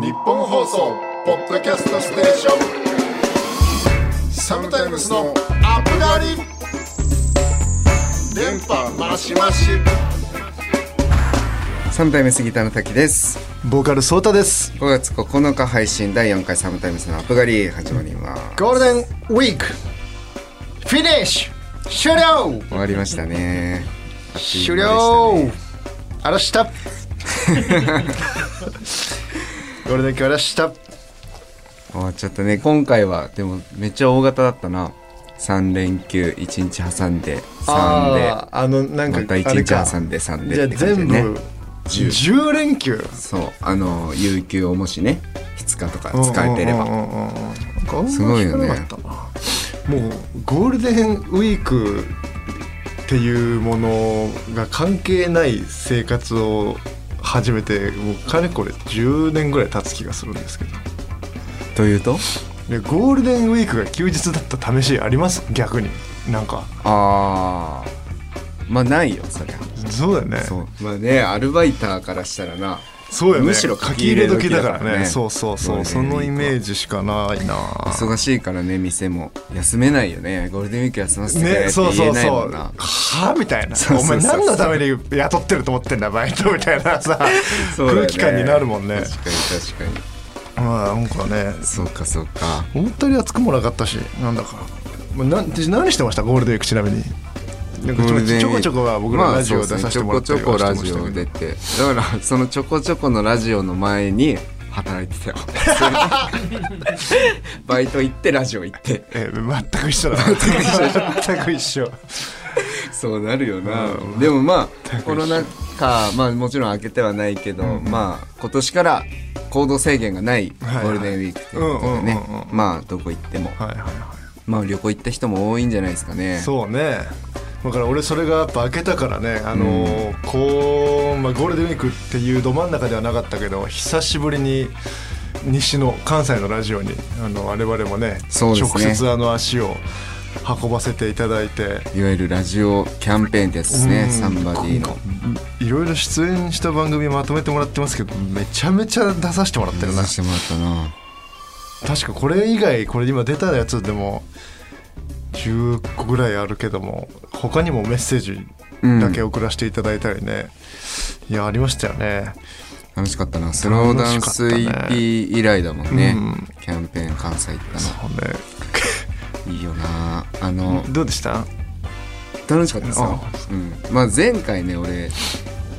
日本放送ポッドキャストステーション。サムタイムスのアップガリ電波マシマシサムタイムスギターの滝です。ボーカルソータです。5月9日配信第4回サムタイムスのアップガリ始まります。ゴールデンウィーク。フィニッシュ。終了。終わりましたね。終了。ね。あらした ゴールデン今日。あらした終わっちゃったね今回はでもめっちゃ大型だったな。3連休1日挟んで3あーあのなんかでまた1あれか。日挟んで3でじゃあって感じでね。全部10連休？そう。あの有給をもしね2日とか使えてればうんうんうんうんうん。すごいよねあんま聞かなかったな。もうゴールデンウィークっていうものが関係ない生活を始めてもうかれこれ10年ぐらい経つ気がするんですけど。というと？でゴールデンウィークが休日だった試しあります？逆に。なんか。ああまあないよそりゃ。そうだよね。まあねアルバイターからしたらなそうよね。むしろ書き入れ時だからね。書そうそうそう。そのイメージしかないな。忙しいからね店も。休めないよね。ゴールデンウィーク休ませてくれってねそう言えそうそうないもんな、はみたいな。お前何のために雇ってると思ってんだバイトみたいなさ、ね。空気感になるもんね。確かに確かに。まあなんかね。そうかそうか。思ったより暑くもなかったしなんだか。まあな何してました？ゴールデンウィークちなみになんかちょこちょこは僕らまあラジオ出させてもらったりちょこちょこラジオ出てだからそのちょこちょこのラジオの前に働いてたよバイト行ってラジオ行ってえ全く一緒だ全く一緒そうなるよな、うんでもまあコロナ禍まあもちろん開けてはないけど、まあ今年から行動制限がないゴールデンウィークということでねうんうんうんうんまあどこ行ってもはいはいはまあ旅行行った人も多いんじゃないですかねいそうねだから俺それがやっぱ開けたからねあのーこう、まあ、ゴールデンウィークっていうど真ん中ではなかったけど久しぶりに西の関西のラジオにあの我々もねね。直接あの足を運ばせていただいて。いわゆるラジオキャンペーンですね、うん。サンバディの。いろいろ出演した番組まとめてもらってますけどめちゃめちゃ出させてもらってるな。出させてもらったな。確かこれ以外これ今出たやつでも10個ぐらいあるけども他にもメッセージだけ送らせていただいたりね、いやありましたよね。楽しかったな。スローダンス EP 以来だもんね、うん。キャンペーン関西行ったそうね。の いいよな。あのどうでした？楽しかったですよ。あ、うん。まあ、前回ね俺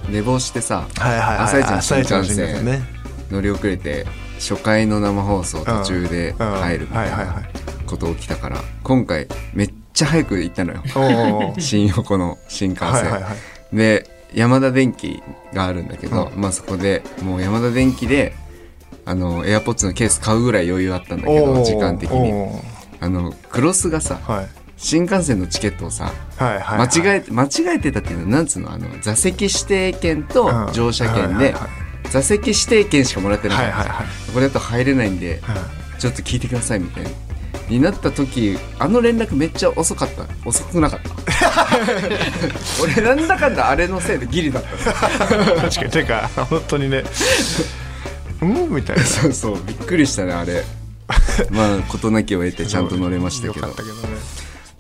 寝坊してさはいはいはい。朝一の新幹線乗り遅れて初回の生放送途中でうん。入るみたいな。はいはいはいこと起きたから今回めっちゃ早く行ったのよ。新横の新幹線、はいはいはい。で山田電機があるんだけど、うまあそこでもう山田電機であの AirPods のケース買うぐらい余裕あったんだけど時間的に。あのクロスがさはい。新幹線のチケットをさはいはい間違えて間違えてたっていうのはなんつうのあの座席指定券とうん。乗車券ではいはいはい。座席指定券しかもらってなかった、はいはいはい。これだと入れないんでちょっと聞いてくださいみたいなになった時あの連絡めっちゃ遅かった。遅くなかった。俺なんだかんだあれのせいでギリだった。の確かにてか本当にね。うんみたいな。そうそうびっくりしたねあれ。まあ事なきを得てちゃんと乗れましたけど。よかったけどね。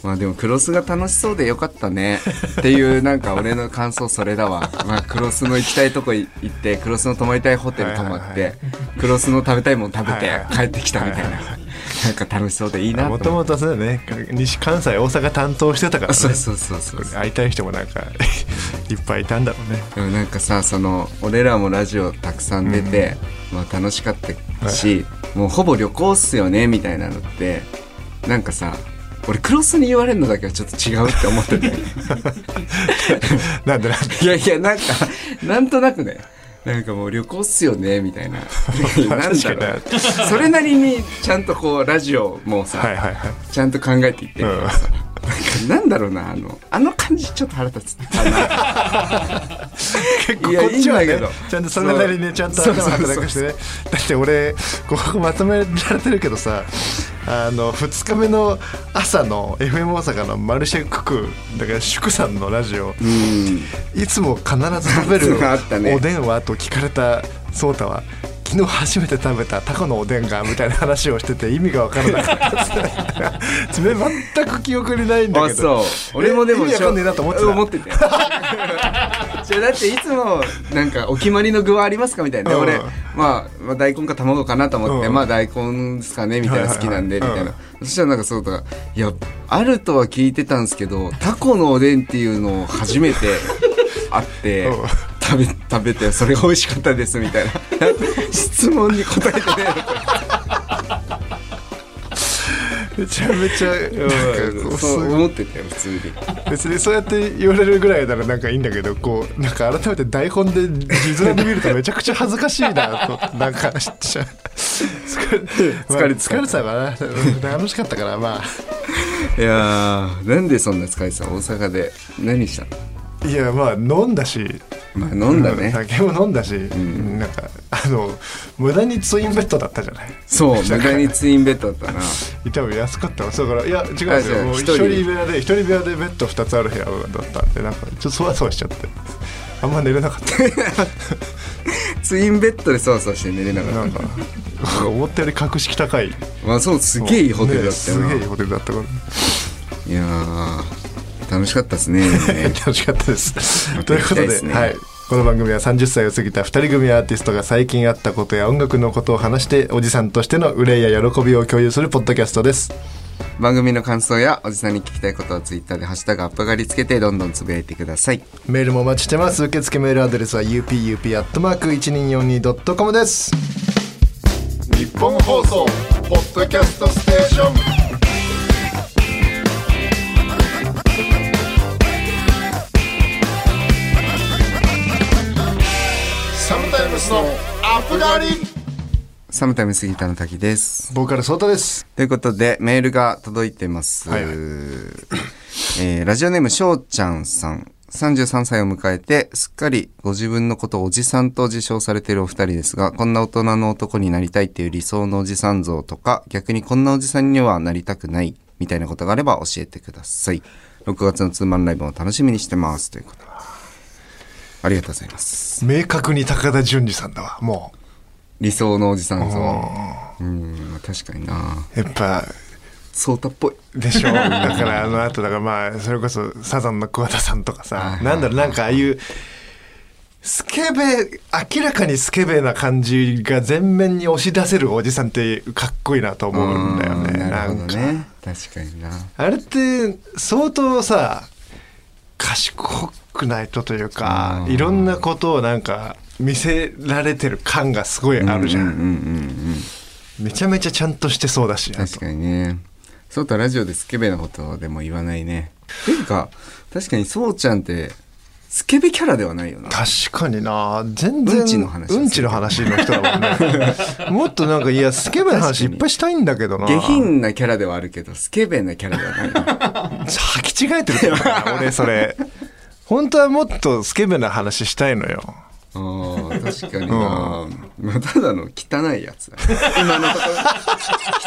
まあでもクロスが楽しそうでよかったね。っていうなんか俺の感想それだわ。まあクロスの行きたいとこ行ってクロスの泊まりたいホテル泊まっはいはいてクロスの食べたいもの食べて帰ってきたみたいな。はいはいなんか楽しそうでいいなもともとそうだね。西関西大阪担当してたからね。そうそうそうそう会いたい人もなんか いっぱいいたんだろうね。でもなんかさその俺らもラジオたくさん出て、まあ楽しかったし、もうほぼ旅行っすよねみたいなのってなんかさ俺クロスに言われるのだけはちょっと違うって思ってて。なんでなんで？いやいやなんかなんとなくねなんかもう旅行っすよねみたいな。な。んだろう。それなりにちゃんとこうラジオもさ、はいはいはい。ちゃんと考えていってるからさ、なんかなんだろうなあのあの感じちょっと腹立つ。か な結構こっちはいねいんだけど。ちゃんとそれなりにねちゃんと頭働かしてね。だって俺ここまとめられてるけどさあの2日目の朝の FM 大阪のマルシェククだから祝さんのラジオ。うん。いつも必ず食べる あったね。おでんはと聞かれた颯太は昨日初めて食べたタコのおでんがみたいな話をしてて意味が分からなかったですね。全く記憶にないんだけあそう。ど俺もでもえ意味わかんねえなと思ってた。思ってて。だっていつもなんかお決まりの具はありますかみたいな、俺、まあ、まあ大根か卵かなと思って、うん。まあ大根ですかねみたいな好きなんで、みたいな、そしたらなんかそうだ。いやあるとは聞いてたんですけどタコのおでんっていうのを初めて会って、うん食べ 食べてそれが美味しかったですみたいな。質問に答えてね。めちゃめちゃなんかそう思ってたよ普通に。別にそうやって言われるぐらいならなんかいいんだけどこうなんか改めて台本で字面で見るとめちゃくちゃ恥ずかしいなと なんかしちゃ疲れ疲れてた。疲れてたかな。うん楽しかったからまいやーなんでそんな疲れてたの？大阪で。何したの？あいやまあ飲んだしまあ飲んだね、酒も飲んだし、なんかあの無駄にツインベッドだったじゃない？そう無駄にツインベッドだったな。多分安かった。わそうだからいや違うんですよもう一一人人部屋で一人部屋でベッド2つある部屋だった。んでなんかちょっとそわそわしちゃって。あんま寝れなかった。ツインベッドでそわそわして寝れなかなんったか思ったより格式高い。まあそうすげえいいホテルだったよな、ねすげえいいホテルだったから。いやー楽しかったですね。楽しかったです。ということではい。この番組は30歳を過ぎた2人組アーティストが最近あったことや音楽のことを話しておじさんとしての憂いや喜びを共有するポッドキャストです。番組の感想やおじさんに聞きたいことをツイッターで「ハッシュタグアップがり」つけてどんどんつぶやいてください。メールもお待ちしてます。受付メールアドレスは upup.1242.com です。日本放送ポッドキャストステーションスのアップガリサムタイム杉田の滝です。ボーカルソータです。ということでメールが届いてます、はいはい。えーラジオネームしょうちゃんさん。33歳を迎えてすっかりご自分のことをおじさんと自称されているお二人ですがこんな大人の男になりたいっていう理想のおじさん像とか逆にこんなおじさんにはなりたくないみたいなことがあれば教えてください。6月のツーマンライブも楽しみにしてます。ということでありがとうございます。明確に高田純次さんだわも理想のおじさん像うん。まあ確かにな。うやっぱソータっぽい。でしょ。だからあの後だからまあそれこそサザンの桑田さんとかはいさはい。なんだろうなんかああいうスケベ明らかにスケベな感じが全面に押し出せるおじさんってかっこいいなと思うんだよね。うんなるほどんか。ね確かにな。あれって相当さ賢くないとというかうん。いろんなことをなんか見せられてる感がすごいあるじゃん,、うんうんうんうんめちゃめちゃちゃんとしてそうだし確かにね。そうたラジオでスケベなことでも言わないね。っていうか確かにそうちゃんってスケベキャラではないよな。確かにな。全然うんちの話うんちの話の人だもんね。もっとなんかいやスケベな話いっぱいしたいんだけどな。下品なキャラではあるけどスケベなキャラではないな。履き違えてるからな俺それ本当はもっとスケベな話したいのよ。あー確かにな、まあ、ただの汚いやつ今のとこ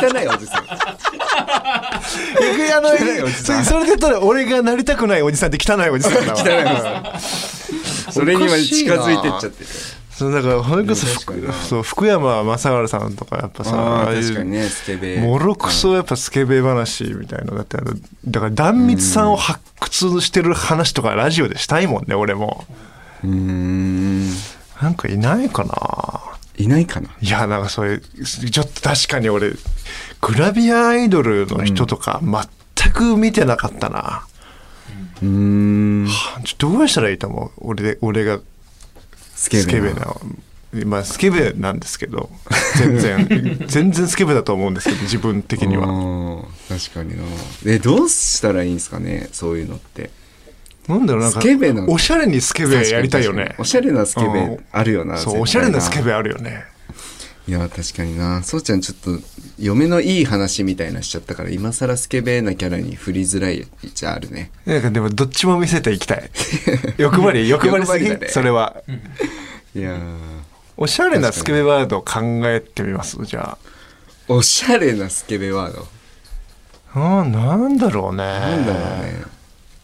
ろ。汚いおじさん。逆にあの汚いおじさん。そそれでたら俺がなりたくないおじさんって汚いおじさんだわ。汚いおじさん。それには近づいてっちゃってるそうだからそれこそ確かに。なそう福山雅治さんとかやっぱさああいう確かにねスケベ。もろくそやっぱスケベ話みたいなだってあのだから壇蜜さんを発掘してる話とかラジオでしたいもんね俺も。うーん。なんかいないかな。いないかな。いやなんかそういうちょっと確かに俺グラビアアイドルの人とか全く見てなかったな、うーん。どうしたらいいと思う？俺で俺がスケベな。まあスケベなんですけど全然 全然スケベだと思うんですけど自分的には。は確かにな。えどうしたらいいんですかねそういうのって。なんだろうなんかスケベなおしゃれにスケベやりたいよね。おしゃれなスケベうんあるよなそうおしゃれなスケベベあるよね。いや確かにな。そうちゃんちょっと嫁のいい話みたいなしちゃったから今更スケベなキャラに振りづらいじゃあるね。なんかでもどっちも見せていきたい。欲張り欲張りすぎねそれは。いやー。おしゃれなスケベワードを考えてみます？じゃおしゃれなスケベワード？ああなんだろうね。なんだろうね。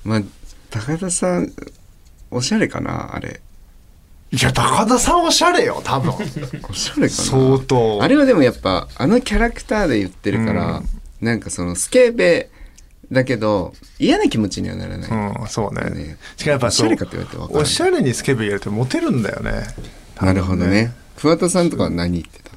まあ高田さんおしゃれかな？あれいや高田さんおしゃれよ多分。おしゃれかな？相当。あれはでもやっぱあのキャラクターで言ってるから、なんかそのスケベだけど嫌な気持ちにはならない、うんそうね。ね。しかもやっぱおしゃれかって言われておしゃれにスケベ入れてモテるんだよねなるほどね。桑田さんとかは何言ってた？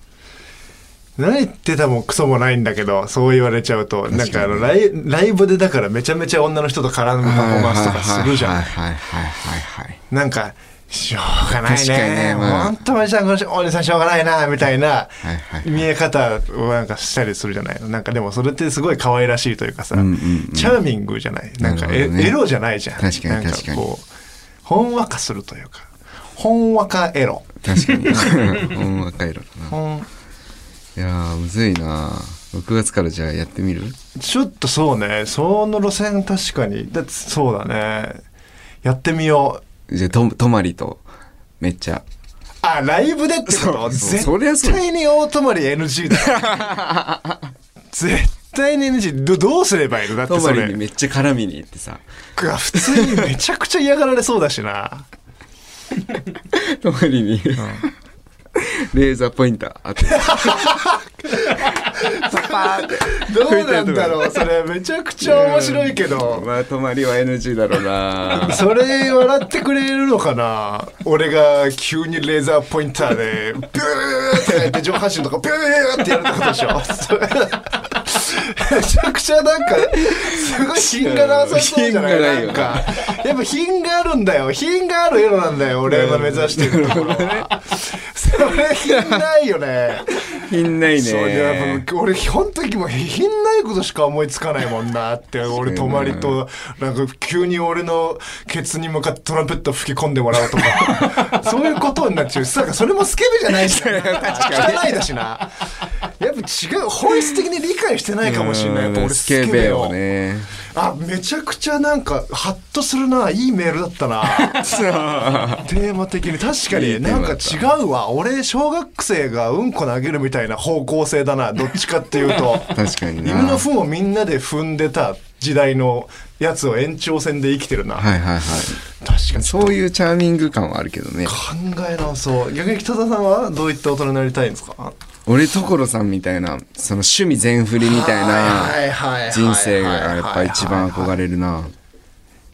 何言ってたもクソもないんだけどそう言われちゃうとなんかあのライライブでだからめちゃめちゃ女の人と絡むパフォーマンスとかするじゃん。はいはいはいはいはい。なんかしょうがないね。ねまあ。本当おじさんおじさんしょうがないなみたいな見え方をなんかしたりするじゃないの。なんかでもそれってすごい可愛らしいというかさ、うんうんうん。チャーミングじゃない。なんかえ、なるほどねエロじゃないじゃん。確かに。なん確かにこうほんわかするというかほんわかエロ。確かに。ほんわか色だな。いやーむずいな。6月からじゃあやってみる？ちょっとそうね。その路線確かに。だそうだね。やってみようじゃあと泊まりとめっちゃ。あライブでってこと？絶対に大泊まり NG だ。よ絶対に NG どどうすればいいの？だって泊まりそれにめっちゃ絡みに行ってさ。普通にめちゃくちゃ嫌がられそうだしな。泊まりに、レーザーポインター。当て どうなんだろう。それめちゃくちゃ面白いけど。まあ泊まりは NG だろうな。それ笑ってくれるのかな？俺が急にレーザーポインターでビューって上半身とかビューってやるってことでしょめちゃくちゃなんかすごい品がなさそうじゃない？なか。やっぱ品があるんだよ。品があるエロなんだよ俺が目指してるところはそれ品ないよね。品ないそういややっねぱ俺本当にもう品ないことしか思いつかないもんなって俺泊まりとなんか急に俺のケツに向かってトランペット吹き込んでもらうとか。そういうことになっちゃう。それもスケベじゃないし汚いだしな。やっぱ違う本質的に理解してないかもしれない。やっぱ俺スケベをね。あめちゃくちゃなんかハッとするな。いいメールだったな。テーマ的に。確かになんか違うわ。俺小学生がうんこ投げるみたいな方向性だな。どっちかっていうと。確かにな。犬の糞をみんなで踏んでた時代のやつを延長線で生きてるな、はいはいはい。確かに。そういうチャーミング感はあるけどね。考え直そう。逆に北田さんはどういった大人になりたいんですか？俺所さんみたいなその趣味全振りみたいなな人生がやっぱ一番憧れるな。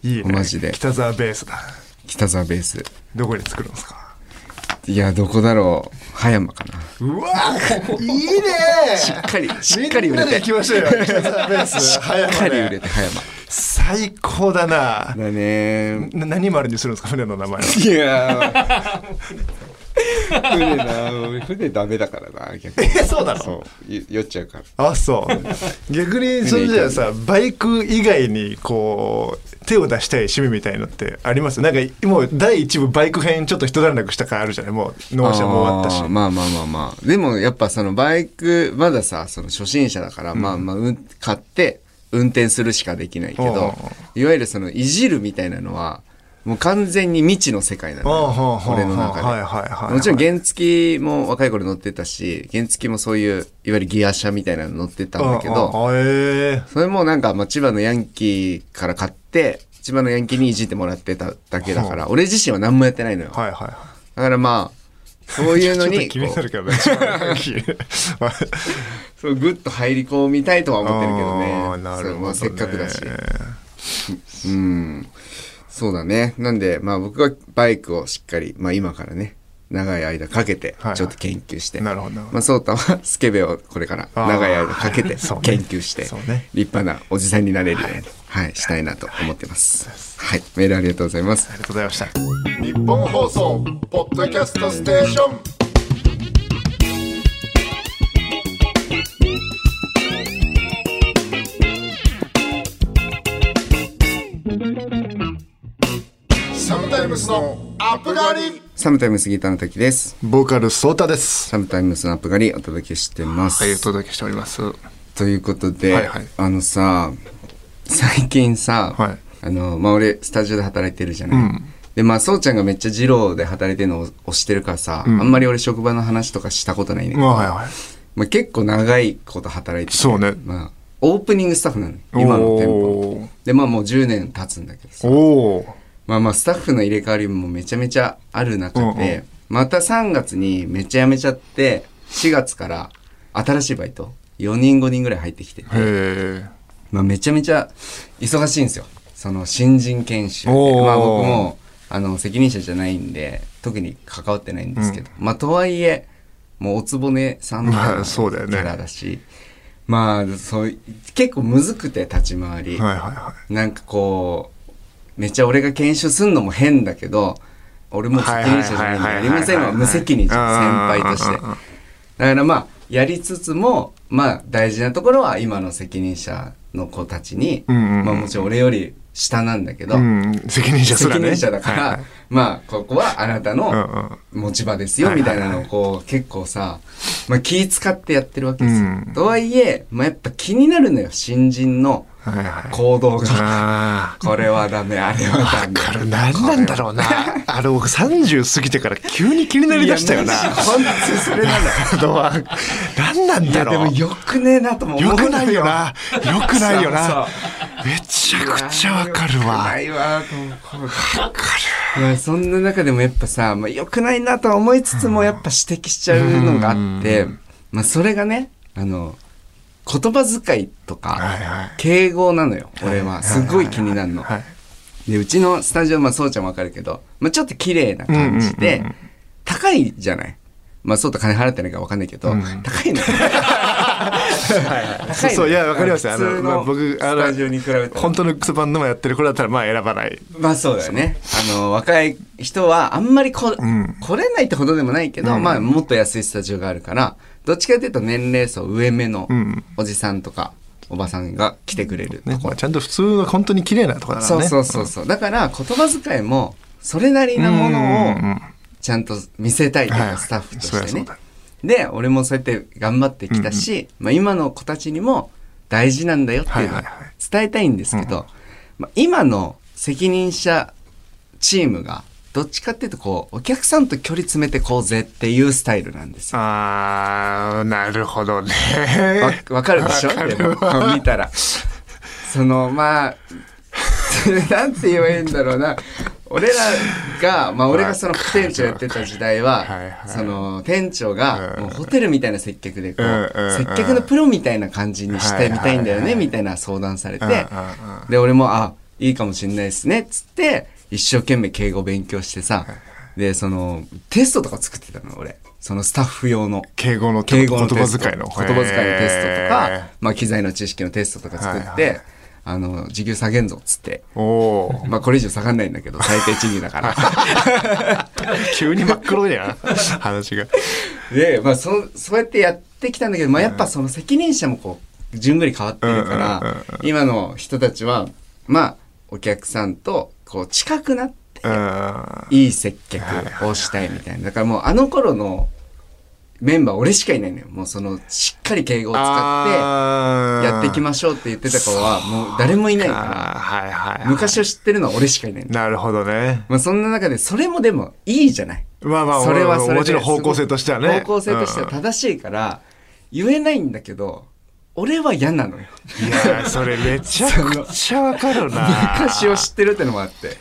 いいね。マジで。北沢ベースだ。北沢ベース。どこで作るんですか？いやどこだろう。葉山かな。うわいいね。しっかりしっかり売れて。行きましょうよ。北沢ベースしっかり売れて葉山。最高だな。だねな何丸にするんですか？船の名前は。いやー 船な俺船ダメだからな逆に。えそうなの？そう。よ酔っちゃうから。あそう。逆にそれじゃあさバイク以外にこう手を出したい趣味みたいのってあります？なんかもう第一部バイク編ちょっと一段落した感あるじゃない？もう納車も終わったし。まあまあまあまあ。でもやっぱそのバイクまださその初心者だから、まあまあ、うん、買って運転するしかできないけうんうんどいわゆるそのいじるみたいなのはもう完全に未知の世界なのよ。俺の中で、はいはいはいもちろん原付も若い頃乗ってたし原付もそういういわゆるギア車みたいなの乗ってたんだけどそれもなんか、まあ、千葉のヤンキーから買って千葉のヤンキーにいじってもらってただけだから俺自身は何もやってないのよ。はいはいはい。だからまあそういうの ちょっにと気になるけどね そうグッと入り込みたいとは思ってるけどね。なるほど、ね、まあせっかくだし。うんそうだね。なんでまあ僕はバイクをしっかり、まあ、今からね長い間かけてちょっと研究して、なるほどなるほど。まあ、ソータは スケベをこれから長い間かけて 研究してそうね。立派なおじさんになれるように、はい。したいなと思ってます。はい。メールありがとうございます。ありがとうございました。日本放送ポッドキャストステーションサムタイムスのアップガリサムタイムスギターの時です。ボーカルソータです。サムタイムスのアップ狩りお届けしてます、はいお届けしております。ということで、はいはい。あのさ最近さ、はい。あのまあ俺スタジオで働いてるじゃない、でまあそうちゃんがめっちゃ二郎で働いてるのを推してるからさ、あんまり俺職場の話とかしたことないね。んけど、まあはいはい。まあ、結構長いこと働いててそうね。まあ、オープニングスタッフなの。今の店舗。でまあもう10年経つんだけどさ。おおまあまあスタッフの入れ替わりもめちゃめちゃある中うんうん。で、また3月にめっちゃ辞めちゃって、4月から新しいバイト、4人5人ぐらい入ってきてて、まあめちゃめちゃ忙しいんですよ。その新人研修まあ僕も、あの、責任者じゃないんで、特に関わってないんですけど、まあとはいえ、もうおつぼねさんみたいまなあそうだよね。キャラだし、まあそう、結構むずくて立ち回り。はいはいはなんかこう、めっちゃ俺が研修すんのも変だけど、俺も責任者じゃないんでやりませんわ、無責任じゃん、先輩として。だからまあ、やりつつも、まあ大事なところは今の責任者の子たちに、まあもちろん俺より下なんだけど、うん責任者ね。責任者だから、はいはい。まあここはあなたうんの持ち場ですよ、みたいなのをこう結構さ、まあ気使ってやってるわけですよ。うん。とはいえ、まあやっぱ気になるのよ、新人のはいはい。行動が。あこれはダメ、あれはあダメ。わかる。何なんだろうな。あれ僕30過ぎてから急に気になりだしたよな。本当にそれなんだよ。のは何なんだろう。でもよくねえなとも思うよ。くないよな。よくないよな。めちゃくちゃわかるわ。わかまあそんな中でもやっぱさ、まあ、よくないなとは思いつつもやっぱ指摘しちゃうのがあって、まあそれがね、あの、言葉遣いとか、いはい。敬語なのよ、俺は。すごい気になるの。はい。で、うちのスタジオ、まあそうちゃんわかるけど、まあちょっと綺麗な感じうんうんでうんうん、高いじゃない？まあそうと金払ってないからわかんないけど、うん。高いの。高 そうそういやわかりますよ。あのまあ僕あのスタジオに比べたら。本当のクソバンドマンやってる子だったらまあ選ばない。まあそうだよね。あの、若い人はあんまりこ、ん。来れないってほどでもないけど、うん。まあもっと安いスタジオがあるから、どっちかというと年齢層上目のうん。おじさんとか、おばさんが来てくれるとこねまあ、ちゃんと普通の本当に綺麗なとこだからね。そうそうそうそう。だから言葉遣いも、それなりなものをうんうんうんちゃんと見せたいというか、はい。スタッフとしてね。で、俺もそうやって頑張ってきたし、まあ今の子たちにも大事なんだよっていうのを伝えたいんですけど、まあ今の責任者チームが、どっちかっていうとこう、お客さんと距離詰めてこうぜっていうスタイルなんですよ。あーなるほどね。わわかるでしょ？でもわ見たら。その、まあ、なんて言えばいいんだろうな。俺らが、まあ俺がその副店長やってた時代は、はいはいその店長がうん。もうホテルみたいな接客でこう、うんうん接客のプロみたいな感じにしてみたいんだよね、はいはいはい。みたいな相談されて。で、俺も、あ、いいかもしんないですね、つって、一生懸命敬語勉強してさ、で、その、テストとか作ってたの、俺。そのスタッフ用の。敬語の敬語の言テスト。葉遣いの。言葉遣いのテストとかへ、まあ機材の知識のテストとか作って、はいはいあの、時給下げんぞっつって。ーおおまあこれ以上下がんないんだけど、最低賃金だから。急に真っ黒やん話が。で、まあそ、そうやってやってきたんだけど、まあやっぱその責任者もこう、じゅんぐり変わってるから、今の人たちは、まあ、お客さんと、こう、近くなって、うん。いい接客をしたいみたいな。だからもうあの頃のメンバー俺しかいないのよ。もうその、しっかり敬語を使って、やっていきましょうって言ってた子は、もう誰もいないかあーはいはいはら、い。昔を知ってるのは俺しかいないの。なるほどね。まあそんな中で、それもでもいいじゃない。まあまあそれはそれでもちろん方向性としてはね。方向性としては正しいから、言えないんだけど、俺は嫌なのよ。いやそれめちゃくちゃわかるな 昔を知ってるってのもあって。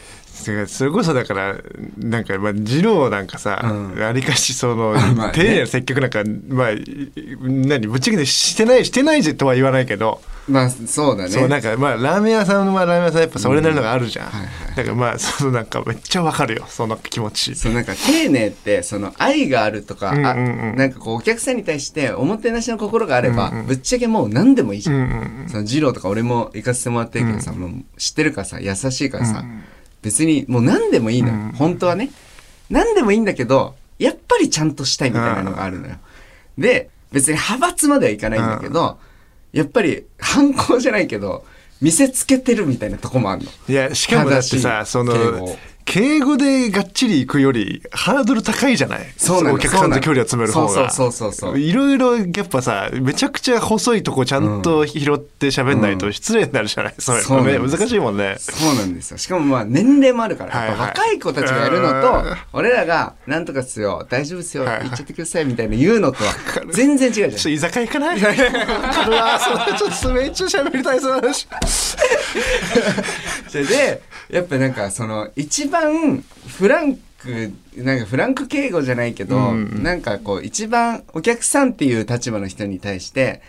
てかそれこそだからなんかまあ二郎なんかさ、うん。ありかしその、丁寧な接客なんかまあい何ぶっちゃけてしてないしてないぜとは言わないけど、まあそうだね。そうなんかまあラーメン屋さんはラーメン屋さんやっぱそれなりのがあるじゃん、はいはいだからまあそのなんかめっちゃわかるよその気持ち。そうなんか丁寧ってその愛があるとか、うんうんうん。あなんかこうお客さんに対しておもてなしの心があれば、ぶっちゃけもう何でもいいじゃん。うんうんその二郎とか俺も行かせてもらってるけどさ、もう知ってるからさ優しいからさ、別にもう何でもいいのよ、うん。本当はね。何でもいいんだけどやっぱりちゃんとしたいみたいなのがあるのよ、で別に派閥まではいかないんだけど、やっぱり反抗じゃないけど見せつけてるみたいなとこもあるの。いやしかもだってさその敬語でがっちり行くよりハードル高いじゃない？そうなのお客さんと距離を詰める方が。そうそうそうそうそう。いろいろやっぱさめちゃくちゃ細いとこちゃんと拾って喋んないと失礼になるじゃない、それそうなんね難しいもんね。そうなんですよ。しかもまあ年齢もあるから、はいはい。若い子たちがやるのうんと、俺らがなんとかっすよ、大丈夫っすよ、はいはい言っちゃってくださいみたいな言うのとは全然違うじゃん。ちょっと。居酒屋行かない？わかるわそれちょっとめっちゃ喋りたいその話。それで、やっぱなんかその一番フランクなんかフランク敬語じゃないけど、うんなんかこう一番お客さんっていう立場の人に対して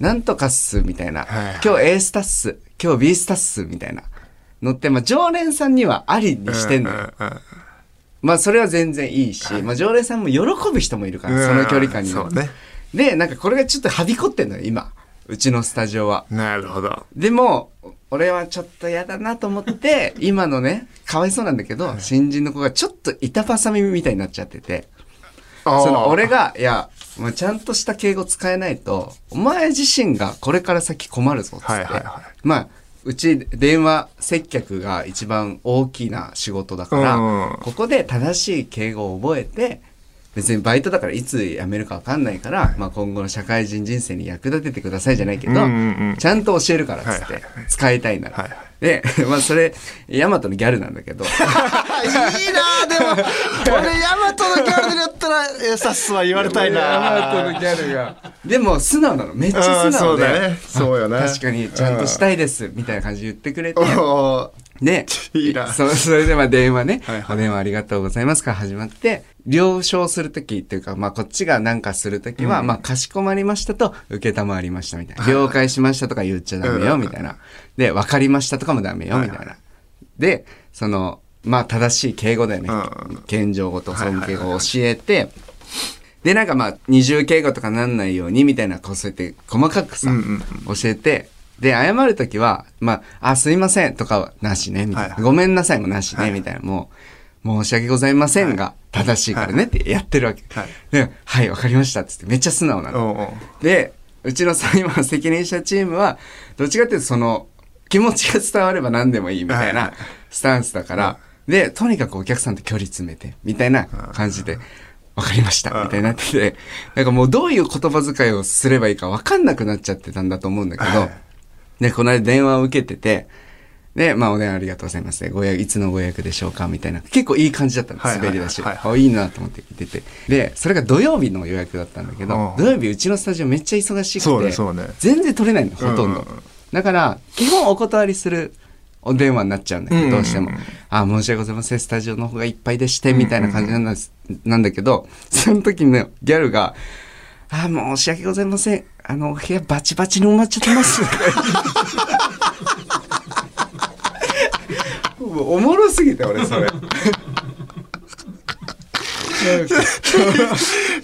なんとかっすみたいな、はいはい。今日 A スタっす。今日 B スタっすみたいな。のって、まあ、常連さんにはありにしてんのよ、うんうんまあそれは全然いいし、まあ常連さんも喜ぶ人もいるから、その距離感にはね。でなんかこれがちょっとはびこってんのよ今。うちのスタジオは。なるほど。でも俺はちょっと嫌だなと思って 今のねかわいそうなんだけど、新人の子がちょっと板挟みみたいになっちゃってて。その俺がいやまあちゃんとした敬語使えないとお前自身がこれから先困るぞっつって、はいはいはい。まあうち電話接客が一番大きな仕事だから、うん。ここで正しい敬語を覚えて別にバイトだからいつ辞めるか分かんないから、まあ、今後の社会人人生に役立ててくださいじゃないけど、うんうんうんちゃんと教えるからっつって、はいはいはい使いたいなら。はいはいで、まあそれ、ヤマトのギャルなんだけど、いいなでも俺ヤマトのギャルだったらエサスは言われたいなヤマトのギャルが。でも素直なの。めっちゃ素直で。うんそうだねそうよねあ確かにちゃんとしたいです、みたいな感じで言ってくれて。で、いいなそそれでまあ電話ね、はいはい。お電話ありがとうございますから始まって、了承するときっていうか、まあこっちが何かするときは、まあかしこまりましたと、受けたまわりましたみたいな。了解しましたとか言っちゃダメよ、みたいな。で、分かりましたとかもダメよ、みたいな。で、その、まあ正しい敬語だよね。うん。謙譲語と尊敬語を教えて、で、なんかまあ、二重敬語とかなんないようにみたいな、こうそうやって細かくさ、うんうん。教えて、で、謝るときは、まあ、あ、すいませんとかはなしね、みたいな。はいはい。ごめんなさいもなしね、はいみたいな。もう、申し訳ございませんが、正しいからねってやってるわけ。はい。で、はい、わかりましたっつって、めっちゃ素直なの。で、うちのさ、今責任者チームは、どっちかっていうとその、気持ちが伝われば何でもいいみたいはいなスタンスだから、で、とにかくお客さんと距離詰めて、みたいな感じで、わかりました、みたいになってて、なんかもうどういう言葉遣いをすればいいかわかんなくなっちゃってたんだと思うんだけど、はいで、この間電話を受けてて、で、まあ、お電話ありがとうございます。ご予約、いつのご予約でしょうかみたいな。結構いい感じだったの。はいはいはい滑り出し。はいあ、いいなと思って聞いてて。で、それが土曜日の予約だったんだけどう、ん土曜日うちのスタジオめっちゃ忙しくて、全然取れないの、ほとんど。だから、基本お断りするお電話になっちゃうんだけど、どうしても。あ、申し訳ございません。スタジオの方がいっぱいでして、みたいな感じなんです、なんだけど、その時のギャルが、あ、申し訳ございません。あの、お部屋バチバチに埋まっちゃってます。おもろすぎて、俺、それ。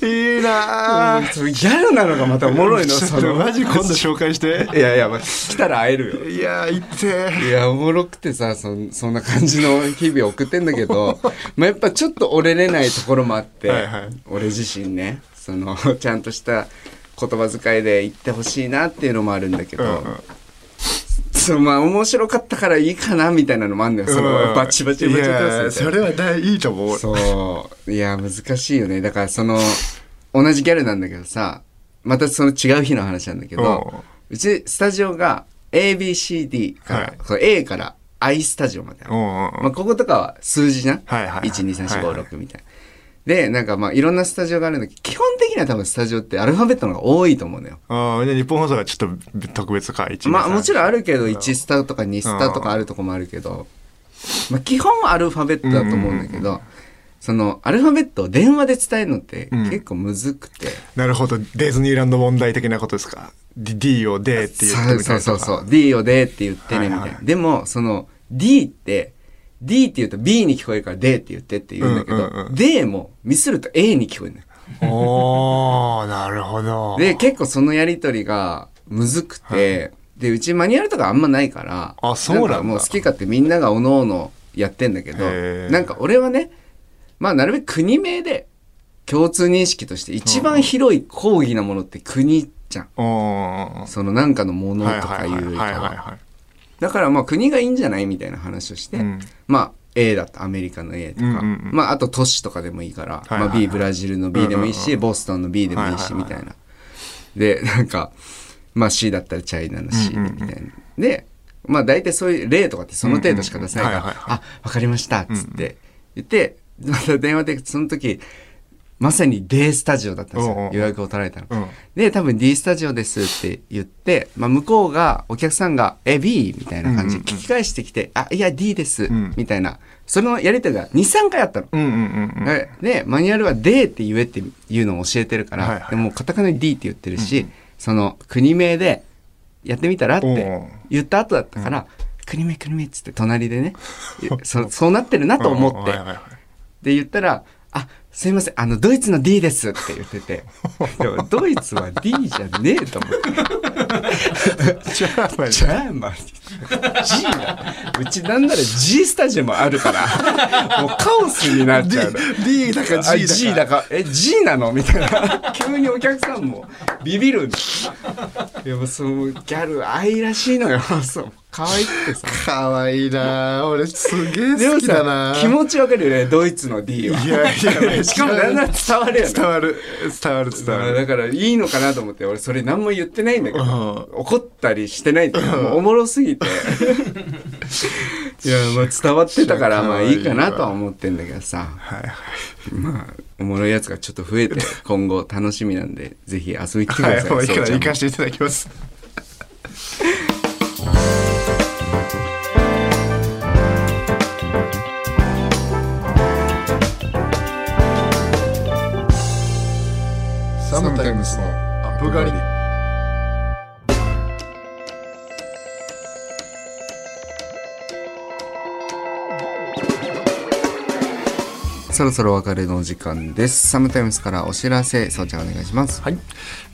いいなギャルなのがまたおもろいの、その。っとマジ今度紹介していやいや、まあ、来たら会えるよ。いや行っていや、おもろくてさ、そそんな感じの日々を送ってんだけど、まあやっぱちょっと折れれないところもあって、はいはい俺自身ね、その、ちゃんとした言葉遣いで言ってほしいなっていうのもあるんだけど、うんうんそうまあ面白かったからいいかなみたいなのもあるんだよ。その、うんバチバチバチバチそれは大いいと思うそう。いや、難しいよね。だからその、同じギャルなんだけどさ、またその違う日の話なんだけど、うちスタジオが ABCD から、はい A から I スタジオまでまあ、こことかは数字じゃん、はいはいはい ?1、2、3、4、5、はいはい6みたいな。で、なんかまあいろんなスタジオがあるんだけど、基本的には多分スタジオってアルファベットの方が多いと思うのよ。ああで日本放送がちょっと特別か一まあもちろんあるけど、うん1スタとか2スタとかあるとこもあるけど、まあ基本はアルファベットだと思うんだけど、そのアルファベットを電話で伝えるのってうん。結構むずくて、なるほど。ディズニーランド問題的なことですか。D, を D って言ってみたそうりとか。そうそうそう D を D って言ってねみたいな、はいはい。でもその D って D って言うと B に聞こえるから D って言ってって言うんだけど、うんうんうん。D もミスると A に聞こえるのよ。おーなるほど。で結構そのやりとりがむずくて、でうちマニュアルとかあんまないからあそうなんもう好き勝手みんながおのおのやってんだけどなんか俺はねまあなるべく国名で共通認識として一番広い広義なものって国じゃん。おーそのなんかのものとかいうかだからまあ国がいいんじゃないみたいな話をして、うん。まあ A だった。アメリカの A とか、うんうんうん。まああと都市とかでもいいから、はいはいはい。まあ B ブラジルの B でもいいし、うんうんうんボストンの B でもいいし、はいはいはい。みたいな。で、なんか、まあ C だったらチャイナの C うんうんうん。みたいな。で、まあ大体そういう例とかってその程度しか出さないから、うんうんうんはいはいはい。あ、わかりました、っつって言って、また電話でその時、まさに D スタジオだったんですうんうんうん。よ予約を取られたの。うん。で多分 D スタジオですって言って、まあ、向こうがお客さんが「え B?」みたいな感じ。うんうんうん。聞き返してきて「あいや D です」ん。みたいな。そのやり取りが23回あったの。うんうんうんうん。ででマニュアルは「D」って言えっていうのを教えてるから、はいはいでもカタカナで D って言ってるし、その国名でやってみたらって言った後だったから「国名国名」っつって隣でねそ そうなってるなと思って、で言ったら「あすいませんあのドイツの D です」って言ってて。でもドイツは D じゃねえと思って。じゃあまあジャーマン G だうちなんなら G スタジオもあるから。もうカオスになっちゃうの。D, D だか G だか。あ G だかえ G なの？みたいな。急にお客さんもビビるんやもうそのギャル愛らしいのよ。そう可愛くてさ。かわいいな。俺すげえ好きだな。さ気持ちわかるよねドイツの D は。いやいや しかもだんだん伝わるよね。伝わる。伝わる伝わる。だからいいのかなと思って俺それ何も言ってないんだけどうん。怒ったりしてないん。だけどおもろすぎて。いやまあ伝わってたからまあいいかなとは思ってんだけどさ。はいはい。まあおもろいやつがちょっと増えて今後楽しみなんでぜひ遊びに来てくはいださい、もうい行かせていただきますアッそろそろお別れのお時間です。サムタイムスからお知らせそうちゃんお願いします。はい、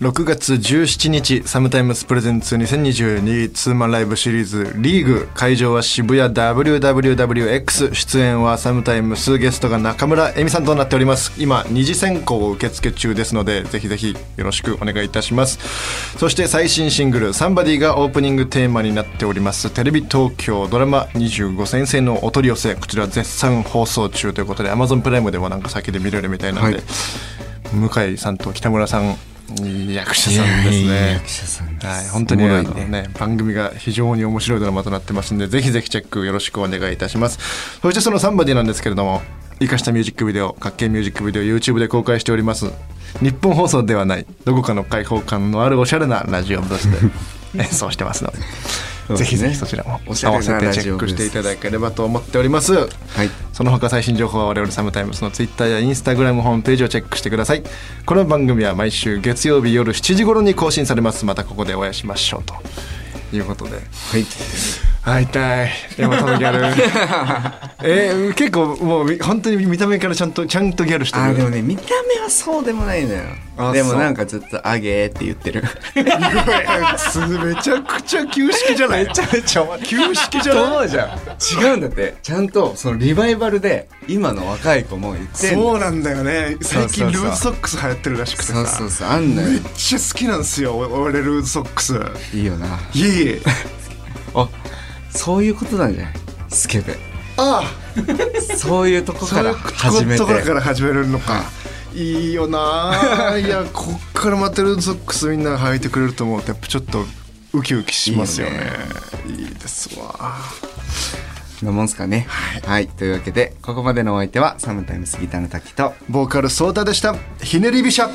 6月17日サムタイムスプレゼンツ2022ツーマンライブシリーズリーグ。会場は渋谷 WWWX 出演はサムタイムスゲストが中村恵美さんとなっております。今二次選考を受付中ですのでぜひぜひよろしくお願いいたします。そして最新シングル「サンバディがオープニングテーマになっております。テレビ東京ドラマ25先生のお取り寄せ。こちら絶賛放送中ということで Amazon プライムでもなんか先で見れるみたいなんで、はい。向井さんと北村さん役者さんですね。役者さんです。はい、本当にね。ね、番組が非常に面白いドラマとなってますんでぜひぜひチェックよろしくお願いいたします。そしてそのサンバディなんですけれども生かしたミュージックビデオかっけえミュージックビデオ YouTube で公開しております日本放送ではないどこかの開放感のあるおしゃれなラジオブースで演奏してますのでねぜひぜひそちらも合わせてチェックしていただければと思っております。はい。その他最新情報は我々サムタイムスのツイッターやインスタグラムホームページをチェックしてください。この番組は毎週月曜日夜7時頃に更新されます。またここでお会いしましょうということで。はい会いたい。大和のギャル。えー、結構もうみ本当に見た目からちゃんとちゃんとギャルしてる。あーでもね見た目はそうでもないのよ。あでもなんかずっと「あげー」って言ってる。すめちゃくちゃ旧式じゃない？めちゃめちゃ旧式じゃとない？思うじゃん違うんだって。ちゃんとそのリバイバルで今の若い子も言ってそうなんだよね。最近ルーズソックス流行ってるらしくてさ。そうそうそう。あんのよ。めっちゃ好きなんですよ俺ルーズソックス。いいよな。いえいそういうことなんじゃない？スケベ。あそういうとこからそういう始めてところから始めるのか。い。いよな。いやこっからまたルーズソックスみんなが履いてくれると思うとやっぱちょっとウキウキしますよね。いいですわ。のもんすかね。はい、というわけでここまでのお相手はサムタイムスギターの滝とボーカルソータでした。ひねり飛車